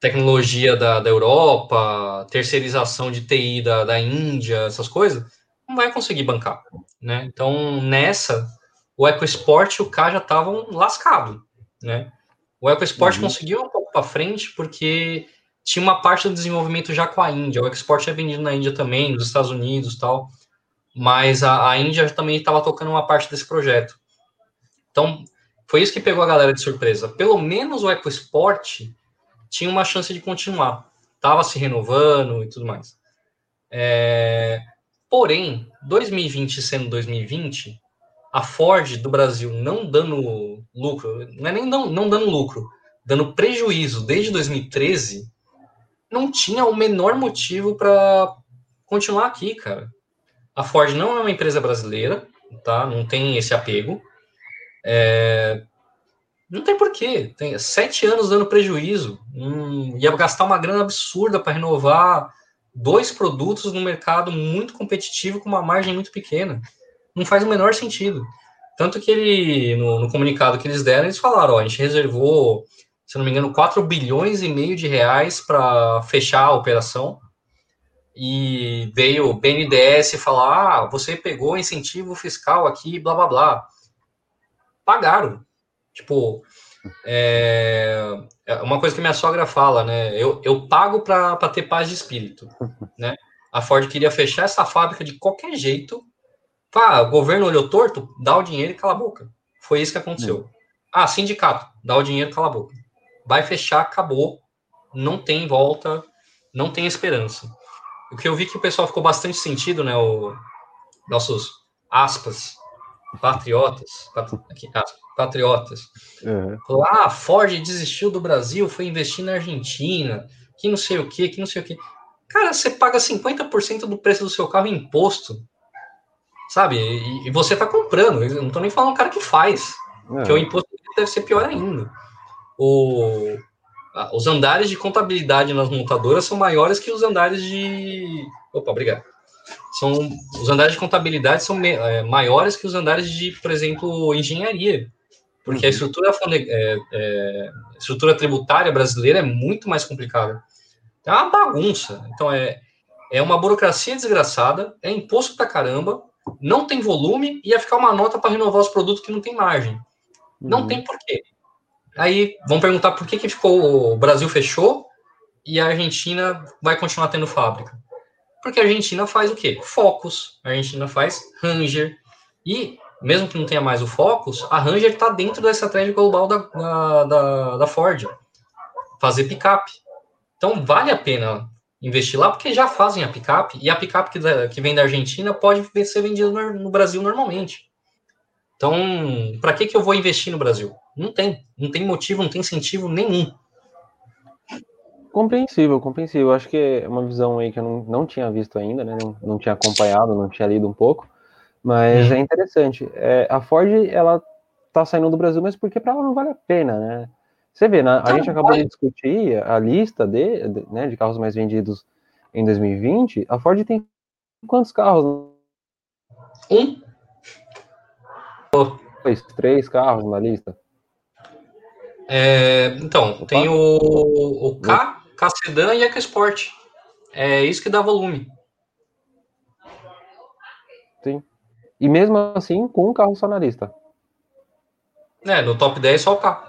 tecnologia da, da Europa, terceirização de TI da, da Índia, essas coisas, não vai conseguir bancar, né? Então, nessa, o EcoSport e o K já estavam lascados, né? O EcoSport uhum. conseguiu um pouco para frente porque tinha uma parte do desenvolvimento já com a Índia. O export é vendido na Índia também, nos Estados Unidos tal. Mas a, a Índia também estava tocando uma parte desse projeto. Então, foi isso que pegou a galera de surpresa. Pelo menos o EcoSport tinha uma chance de continuar. Estava se renovando e tudo mais. É... Porém, 2020 sendo 2020, a Ford do Brasil não dando lucro, não é nem não, não dando lucro, dando prejuízo desde 2013, não tinha o menor motivo para continuar aqui, cara. A Ford não é uma empresa brasileira, tá? Não tem esse apego. É... Não tem porquê. Tem sete anos dando prejuízo. Hum, ia gastar uma grana absurda para renovar dois produtos no mercado muito competitivo com uma margem muito pequena. Não faz o menor sentido. Tanto que ele, no, no comunicado que eles deram, eles falaram, ó, a gente reservou, se não me engano, 4 bilhões e meio de reais para fechar a operação. E veio o BNDES falar, ah, você pegou incentivo fiscal aqui, blá, blá, blá. Pagaram. Tipo, é, é uma coisa que minha sogra fala, né? Eu, eu pago para ter paz de espírito, né? A Ford queria fechar essa fábrica de qualquer jeito. Pá, o governo olhou torto, dá o dinheiro e cala a boca. Foi isso que aconteceu. Ah, sindicato, dá o dinheiro, cala a boca. Vai fechar, acabou. Não tem volta, não tem esperança. O que eu vi que o pessoal ficou bastante sentido, né? O, nossos aspas, patriotas, aqui, aspas, patriotas. Uhum. Falou, ah, a Ford desistiu do Brasil, foi investir na Argentina, que não sei o que, que não sei o que. Cara, você paga 50% do preço do seu carro em imposto, sabe? E, e você tá comprando. Eu não tô nem falando o cara que faz, uhum. que o imposto deve ser pior ainda. O, os andares de contabilidade nas montadoras são maiores que os andares de. Opa, obrigado são os andares de contabilidade são é, maiores que os andares de, por exemplo, engenharia porque a uhum. estrutura, é, é, estrutura tributária brasileira é muito mais complicada. É uma bagunça. Então, é, é uma burocracia desgraçada, é imposto pra caramba, não tem volume e ia ficar uma nota para renovar os produtos que não tem margem. Não uhum. tem porquê. Aí vão perguntar por que, que ficou, o Brasil fechou e a Argentina vai continuar tendo fábrica. Porque a Argentina faz o quê? Focus, a Argentina faz Ranger. E mesmo que não tenha mais o Focus, a Ranger está dentro da estratégia global da, da, da, Ford, fazer picape. Então vale a pena investir lá, porque já fazem a picape, e a picape que, que vem da Argentina pode ser vendida no, no Brasil normalmente. Então, para que, que eu vou investir no Brasil? Não tem. Não tem motivo, não tem incentivo nenhum. Compreensível, compreensível. Acho que é uma visão aí que eu não, não tinha visto ainda, né? Não, não tinha acompanhado, não tinha lido um pouco. Mas hum. é interessante. É, a Ford, ela tá saindo do Brasil, mas porque para ela não vale a pena, né? Você vê, né? a gente acabou de discutir a lista de, de, né, de carros mais vendidos em 2020. A Ford tem quantos carros? Um. Dois, três carros na lista. É, então, Opa. tem o, o K, K Sedan e EcoSport. É isso que dá volume. Sim. E mesmo assim, com um carro só na lista. É, no top 10 só o carro.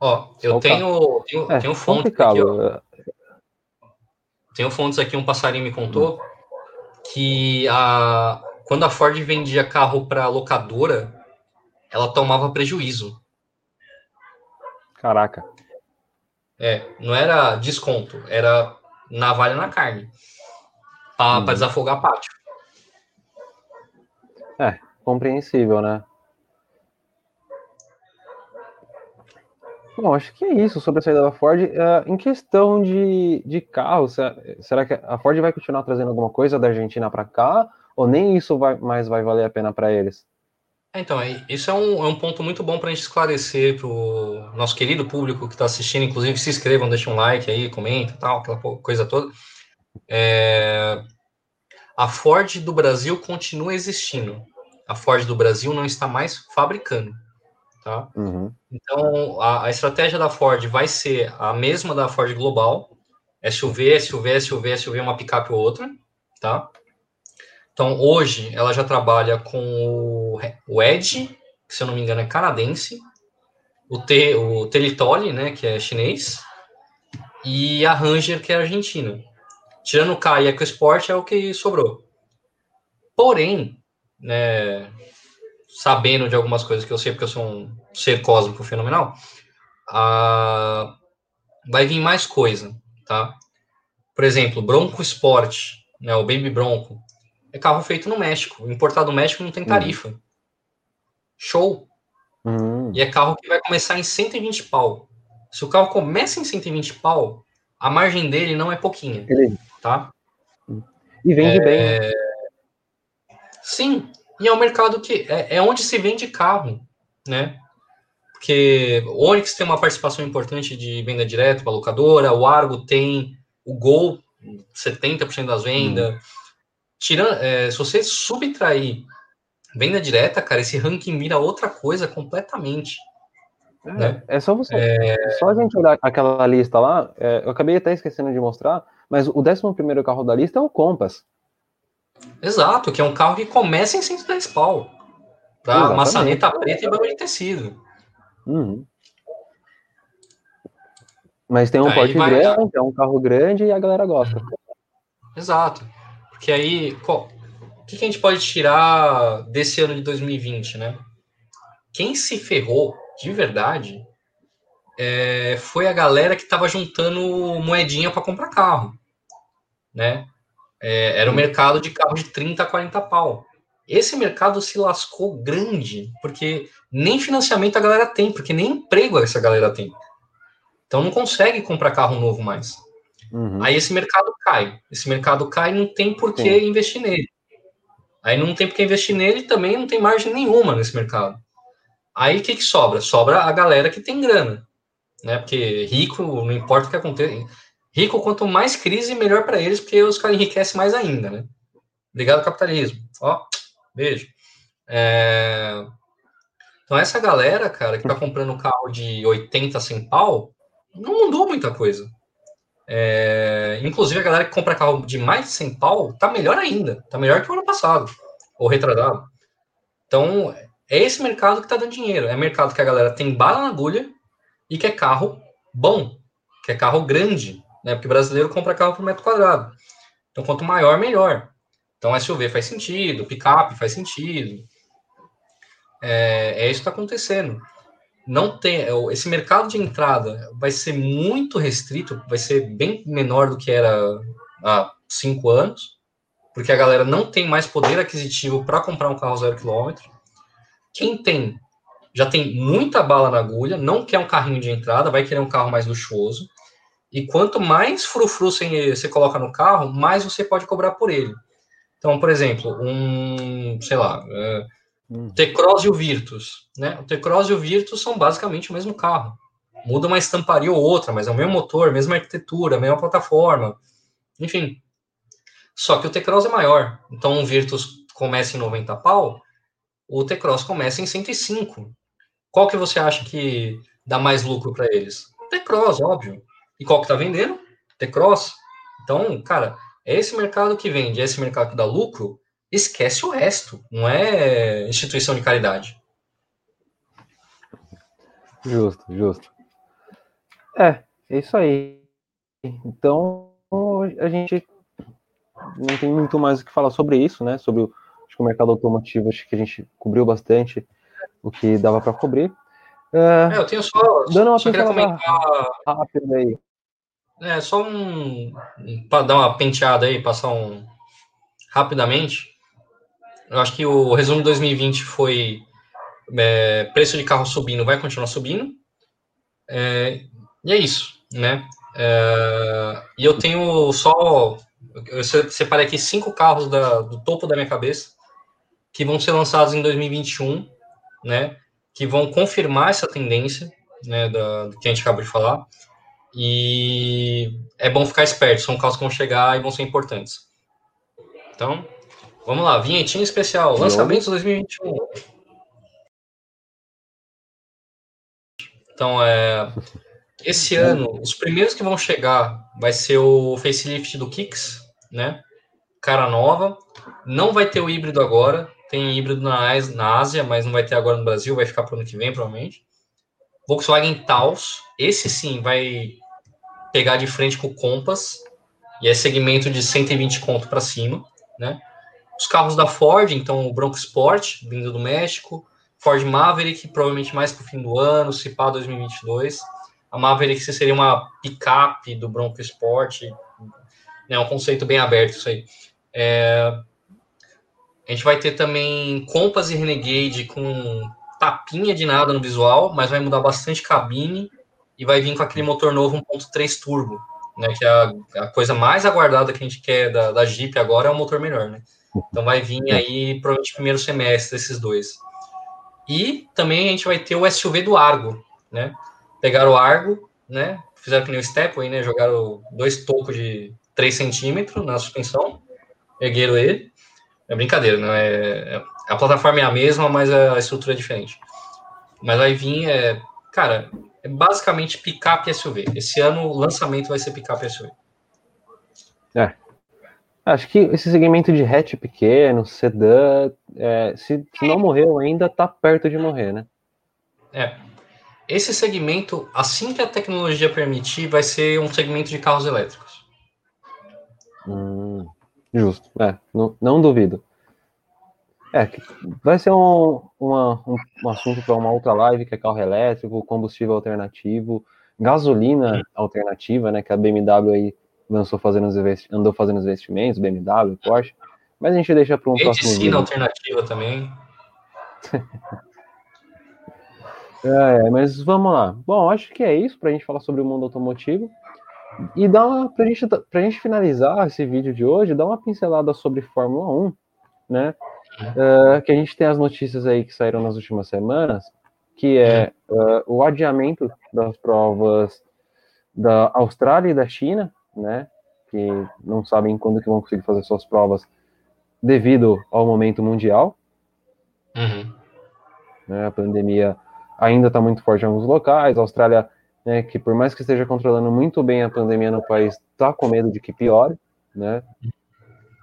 Ó, eu só tenho, tenho, é, tenho fontes aqui, ó. Tenho fontes aqui, um passarinho me contou que a, quando a Ford vendia carro para locadora, ela tomava prejuízo. Caraca. É, não era desconto, era navalha na carne para uhum. desafogar pátio. É, compreensível, né? Bom, acho que é isso sobre a saída da Ford. Uh, em questão de, de carros, será que a Ford vai continuar trazendo alguma coisa da Argentina para cá? Ou nem isso vai, mais vai valer a pena para eles? É, então, é, isso é um, é um ponto muito bom para a gente esclarecer para o nosso querido público que está assistindo. Inclusive, se inscrevam, deixem um like aí, comenta tal, aquela coisa toda. É, a Ford do Brasil continua existindo. A Ford do Brasil não está mais fabricando. Tá? Uhum. Então, a, a, estratégia da Ford vai ser a mesma da Ford Global. SUV, SUV, SUV, SUV, uma picape ou outra. Tá? Então, hoje, ela já trabalha com o, Edge, que, se eu não me engano, é canadense. O, T, o Telitole, né, que é chinês. E a Ranger, que é argentina. Tirando o K e EcoSport é o que sobrou. Porém, né, sabendo de algumas coisas que eu sei, porque eu sou um ser cósmico fenomenal, uh, vai vir mais coisa, tá? Por exemplo, Bronco Sport, né, o Baby Bronco, é carro feito no México. Importado no México não tem tarifa. Uhum. Show! Uhum. E é carro que vai começar em 120 pau. Se o carro começa em 120 pau, a margem dele não é pouquinha. Ele, tá? E vende é... bem. Sim, e é um mercado que é, é, onde se vende carro, né? porque o Onix tem uma participação importante de venda direta para locadora, o Argo tem o Gol, 70% das vendas. Hum. Tirando, é, se você subtrair venda direta, cara, esse ranking vira outra coisa completamente. É, né? é só você. É... Só a gente olhar aquela lista lá, é, eu acabei até esquecendo de mostrar, mas o 11 carro da lista é o Compass. Exato, que é um carro que começa em 110 pau. Tá? Maçaneta preta e banco de tecido. Uhum. Mas tem um aí porte vai... grande, é um carro grande e a galera gosta. Exato. Porque aí, qual... o que, a gente pode tirar desse ano de 2020, né? Quem se ferrou de verdade é... foi a galera que estava juntando moedinha para comprar carro, né? É... era o mercado de carro de 30, 40 pau. Esse mercado se lascou grande, porque nem financiamento a galera tem, porque nem emprego essa galera tem. Então não consegue comprar carro novo mais. Uhum. Aí esse mercado cai. Esse mercado cai e não tem por que Sim. investir nele. Aí não tem por que investir nele também não tem margem nenhuma nesse mercado. Aí o que, que sobra? Sobra a galera que tem grana. Né? Porque rico, não importa o que aconteça. Rico, quanto mais crise, melhor para eles, porque os caras enriquecem mais ainda. Né? Obrigado, capitalismo. Ó, Beijo. É... Então, essa galera, cara, que tá comprando um carro de 80, 100 pau, não mudou muita coisa. É... Inclusive, a galera que compra carro de mais de 100 pau tá melhor ainda. Tá melhor que o ano passado, ou retratado. Então, é esse mercado que tá dando dinheiro. É mercado que a galera tem bala na agulha e quer carro bom, quer carro grande, né? Porque brasileiro compra carro por metro quadrado. Então, quanto maior, melhor. Então, SUV faz sentido, picape faz sentido. É, é isso que está acontecendo. Não tem é, esse mercado de entrada vai ser muito restrito, vai ser bem menor do que era há cinco anos, porque a galera não tem mais poder aquisitivo para comprar um carro zero quilômetro. Quem tem já tem muita bala na agulha, não quer um carrinho de entrada, vai querer um carro mais luxuoso. E quanto mais frufru você, você coloca no carro, mais você pode cobrar por ele. Então, por exemplo, um, sei lá, é, hum. T-Cross e o Virtus, né? O T-Cross e o Virtus são basicamente o mesmo carro. Muda uma estamparia ou outra, mas é o mesmo motor, mesma arquitetura, mesma plataforma, enfim. Só que o T-Cross é maior. Então, o Virtus começa em 90 pau, o T-Cross começa em 105. Qual que você acha que dá mais lucro para eles? T-Cross, óbvio. E qual que tá vendendo? T-Cross. Então, cara, é esse mercado que vende, é esse mercado que dá lucro, esquece o resto. Não é instituição de caridade. Justo, justo. É, é isso aí. Então, a gente não tem muito mais o que falar sobre isso, né? Sobre o, acho que o mercado automotivo, acho que a gente cobriu bastante o que dava para cobrir. É, é, eu tenho só, dando uma só comentar rápida aí. É, só um. para dar uma penteada aí, passar um. rapidamente. Eu acho que o resumo de 2020 foi. É, preço de carro subindo, vai continuar subindo. É, e é isso, né? É, e eu tenho só. Eu separei aqui cinco carros da, do topo da minha cabeça que vão ser lançados em 2021, né? Que vão confirmar essa tendência, né? Da, do que a gente acabou de falar. E é bom ficar esperto, são casos que vão chegar e vão ser importantes. Então, vamos lá, vinhetinha especial, lançamentos 2021. Então, é, esse ano, os primeiros que vão chegar vai ser o facelift do Kicks, né? Cara nova. Não vai ter o híbrido agora. Tem híbrido na, na Ásia, mas não vai ter agora no Brasil. Vai ficar para o ano que vem, provavelmente. Volkswagen Taos. Esse sim vai pegar de frente com o Compass, e é segmento de 120 conto para cima, né? Os carros da Ford, então o Bronco Sport, vindo do México, Ford Maverick, provavelmente mais para o fim do ano, se pá 2022. A Maverick seria uma picape do Bronco Sport, é um conceito bem aberto isso aí. É... A gente vai ter também Compass e Renegade com tapinha de nada no visual, mas vai mudar bastante cabine e vai vir com aquele motor novo 1.3 turbo, né? Que é a, a, coisa mais aguardada que a gente quer da, da Jeep agora é o motor melhor, né? Então vai vir aí provavelmente primeiro semestre esses dois. E também a gente vai ter o SUV do Argo, né? Pegaram o Argo, né? Fizeram que nem o Stepway, né? Jogaram dois tocos de 3 centímetros na suspensão, ergueram ele. É brincadeira, não é, é, a plataforma é a mesma, mas a estrutura é diferente. Mas vai vir, é, cara, é basicamente picape SUV. Esse ano o lançamento vai ser picape SUV. É. Acho que esse segmento de hatch pequeno, sedã, é, se, se, não morreu ainda, tá perto de morrer, né? É. Esse segmento, assim que a tecnologia permitir, vai ser um segmento de carros elétricos. Hum, justo. É, não, não duvido. É, vai ser um, uma, um, um assunto para uma outra live, que é carro elétrico, combustível alternativo, gasolina alternativa, né, que a BMW aí lançou fazendo os andou fazendo os investimentos, BMW, Porsche, mas a gente deixa para um Medicina próximo vídeo. alternativa também. é, mas vamos lá. Bom, acho que é isso para a gente falar sobre o mundo automotivo. E dá uma, pra gente, pra gente finalizar esse vídeo de hoje, dá uma pincelada sobre Fórmula 1, né? Uh, que a gente tem as notícias aí que saíram nas últimas semanas, que é uh, o adiamento das provas da Austrália e da China, né? Que não sabem quando que vão conseguir fazer suas provas devido ao momento mundial. Uhum. Né, a pandemia ainda está muito forte em alguns locais. A Austrália, né, que por mais que esteja controlando muito bem a pandemia no país, está com medo de que piore, né?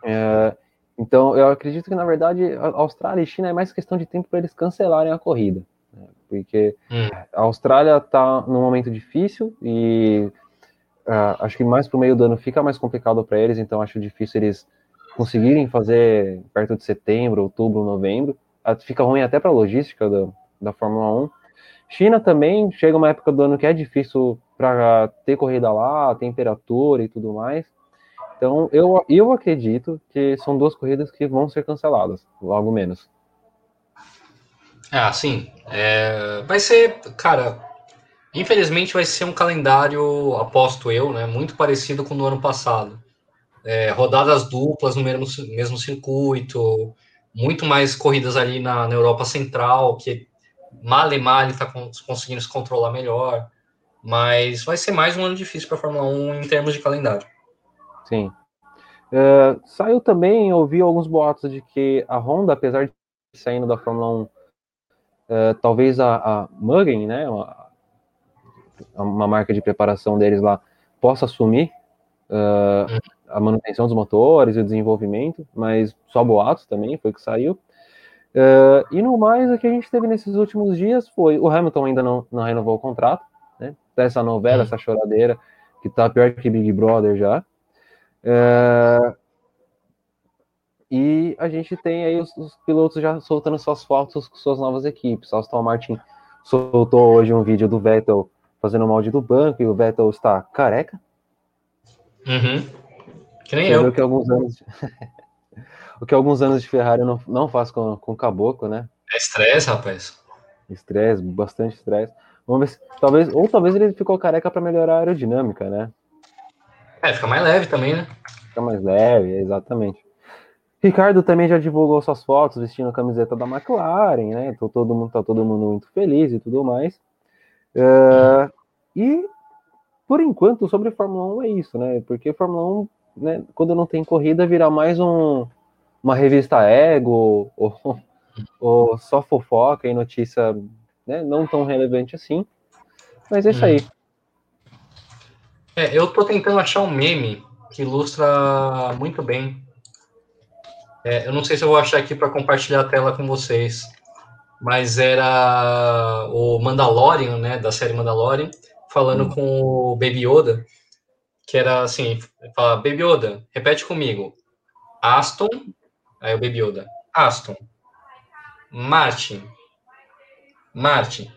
É, então, eu acredito que, na verdade, a Austrália e China é mais questão de tempo para eles cancelarem a corrida. Né? Porque hum. a Austrália está num momento difícil e uh, acho que mais para o meio do ano fica mais complicado para eles, então acho difícil eles conseguirem fazer perto de setembro, outubro, novembro. Uh, fica ruim até para a logística da, da Fórmula 1. China também chega uma época do ano que é difícil para ter corrida lá, temperatura e tudo mais. Então, eu, eu acredito que são duas corridas que vão ser canceladas, logo menos. Ah, sim. É, vai ser, cara, infelizmente vai ser um calendário, aposto eu, né, muito parecido com o do ano passado. É, rodadas duplas no mesmo, mesmo circuito, muito mais corridas ali na, na Europa Central, que male male está conseguindo se controlar melhor. Mas vai ser mais um ano difícil para a Fórmula 1 em termos de calendário. Sim. Uh, saiu também, ouvi alguns boatos de que a Honda, apesar de saindo da Fórmula 1, uh, é, talvez a, a né, uma, marca de preparação deles lá, possa assumir uh, a manutenção dos motores e o desenvolvimento, mas só boatos também, foi o que saiu. e no mais, o que a gente teve nesses últimos dias foi, o Hamilton ainda não, não renovou o contrato, né, dessa novela, uhum. essa choradeira, que tá pior que Big Brother já, é... E a gente tem aí os, os, pilotos já soltando suas fotos com suas novas equipes. Aston Martin soltou hoje um vídeo do Vettel fazendo molde do banco e o Vettel está careca. Uhum. Que nem eu. Que alguns anos... o que alguns anos de Ferrari não, não faz com, com o caboclo, né? É estresse, rapaz. Estresse, bastante estresse. Vamos ver se, talvez, ou talvez ele ficou careca para melhorar a aerodinâmica, né? É, fica mais leve também, né? Fica mais leve, exatamente. Ricardo também já divulgou suas fotos vestindo a camiseta da McLaren, né? Então todo mundo tá todo mundo muito feliz e tudo mais. Uh, e por enquanto sobre Fórmula 1 é isso, né? Porque Fórmula 1, né, quando não tem corrida, vira mais um, uma revista ego ou, ou só fofoca e notícia né, não tão relevante assim. Mas é isso aí. É, eu tô tentando achar um meme que ilustra muito bem. É, eu não sei se eu vou achar aqui para compartilhar a tela com vocês, mas era o Mandalorian, né, da série Mandalorian, falando hum. com o Baby Yoda, que era assim, fala, Baby Yoda, repete comigo, Aston, aí o Baby Yoda, Aston, Martin, Martin,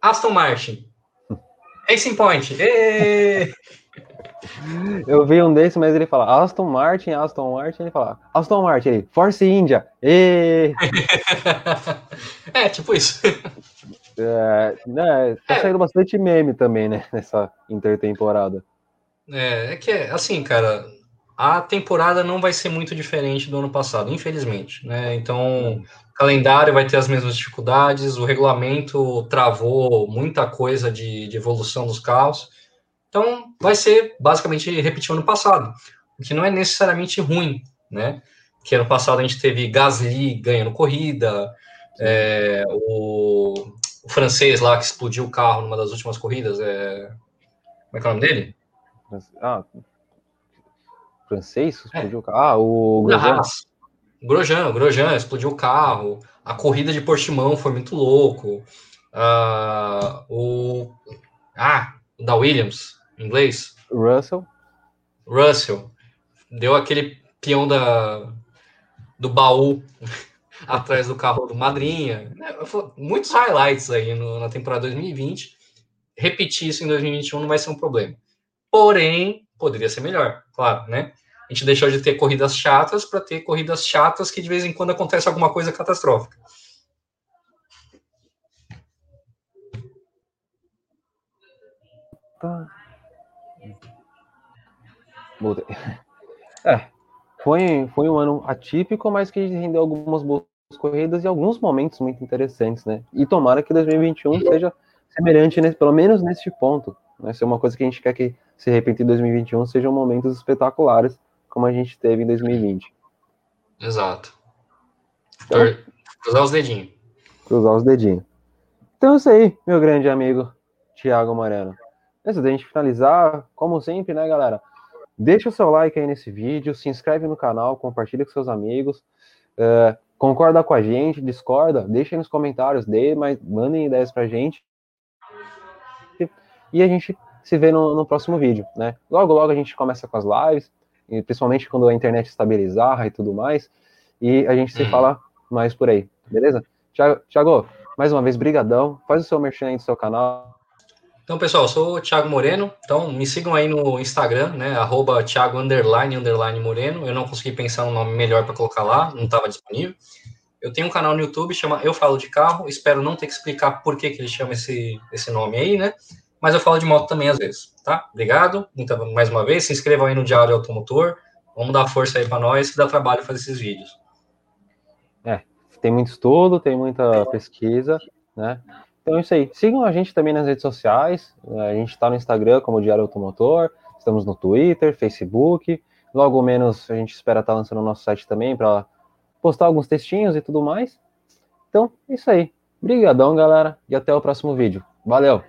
Aston Martin, Racing Point. Eu vi um desse, mas ele fala Aston Martin, Aston Martin, ele fala Aston Martin, ele, Force India. é, tipo isso. É, né, tá é. saindo bastante meme também, né, nessa intertemporada. É, é que, assim, cara, a temporada não vai ser muito diferente do ano passado, infelizmente, né? Então, o calendário vai ter as mesmas dificuldades, o regulamento travou muita coisa de, de evolução dos carros. Então, vai ser basicamente repetir o ano passado, o que não é necessariamente ruim, né? Que ano passado a gente teve Gasly ganhando corrida, é, o, o, francês lá que explodiu o carro numa das últimas corridas, é, como é que é o nome dele? Ah, francês explodiu o carro? Ah, o Grosjean. Grosjean, Grosjean explodiu o carro. A corrida de Portimão foi muito louco. Uh, o ah, da Williams, inglês. Russell. Russell deu aquele peão da do baú atrás do carro do Madrinha. Muitos highlights aí no, na temporada 2020. Repetir isso em 2021 não vai ser um problema. Porém, poderia ser melhor, claro, né? A gente deixou de ter corridas chatas para ter corridas chatas que de vez em quando acontece alguma coisa catastrófica. Tá. É, foi, foi um ano atípico, mas que rendeu algumas boas corridas e alguns momentos muito interessantes, né? E tomara que 2021 seja semelhante, nesse, pelo menos neste ponto. Né? Ser uma coisa que a gente quer que se repita em 2021 sejam momentos espetaculares, como a gente teve em 2020. Exato. Então, cruzar os dedinhos. Cruzar os dedinhos. Então é isso aí, meu grande amigo Tiago Moreno. Antes da gente finalizar, como sempre, né, galera? Deixa o seu like aí nesse vídeo, se inscreve no canal, compartilha com seus amigos. Uh, concorda com a gente, discorda, deixa aí nos comentários, dê, mas mandem ideias pra gente. E a gente se vê no, no próximo vídeo, né? Logo, logo a gente começa com as lives principalmente quando a internet estabilizar e tudo mais, e a gente se fala mais por aí, beleza? Thiago, mais uma vez, brigadão, faz o seu merchan aí do seu canal. Então, pessoal, eu sou o Thiago Moreno, então me sigam aí no Instagram, né, arroba Thiago underline, underline Moreno, eu não consegui pensar um nome melhor para colocar lá, não estava disponível. Eu tenho um canal no YouTube, chama Eu Falo de Carro, espero não ter que explicar por que, que ele chama esse, esse nome aí, né, mas eu falo de moto também às vezes, tá? Obrigado, então, mais uma vez, se inscrevam aí no Diário Automotor, vamos dar força aí para nós, que dá trabalho fazer esses vídeos. É, tem muito estudo, tem muita pesquisa, né? Então é isso aí. Sigam a gente também nas redes sociais, a gente está no Instagram como Diário Automotor, estamos no Twitter, Facebook, logo menos a gente espera estar tá lançando o nosso site também para postar alguns textinhos e tudo mais. Então, é isso aí. Obrigadão, galera, e até o próximo vídeo. Valeu!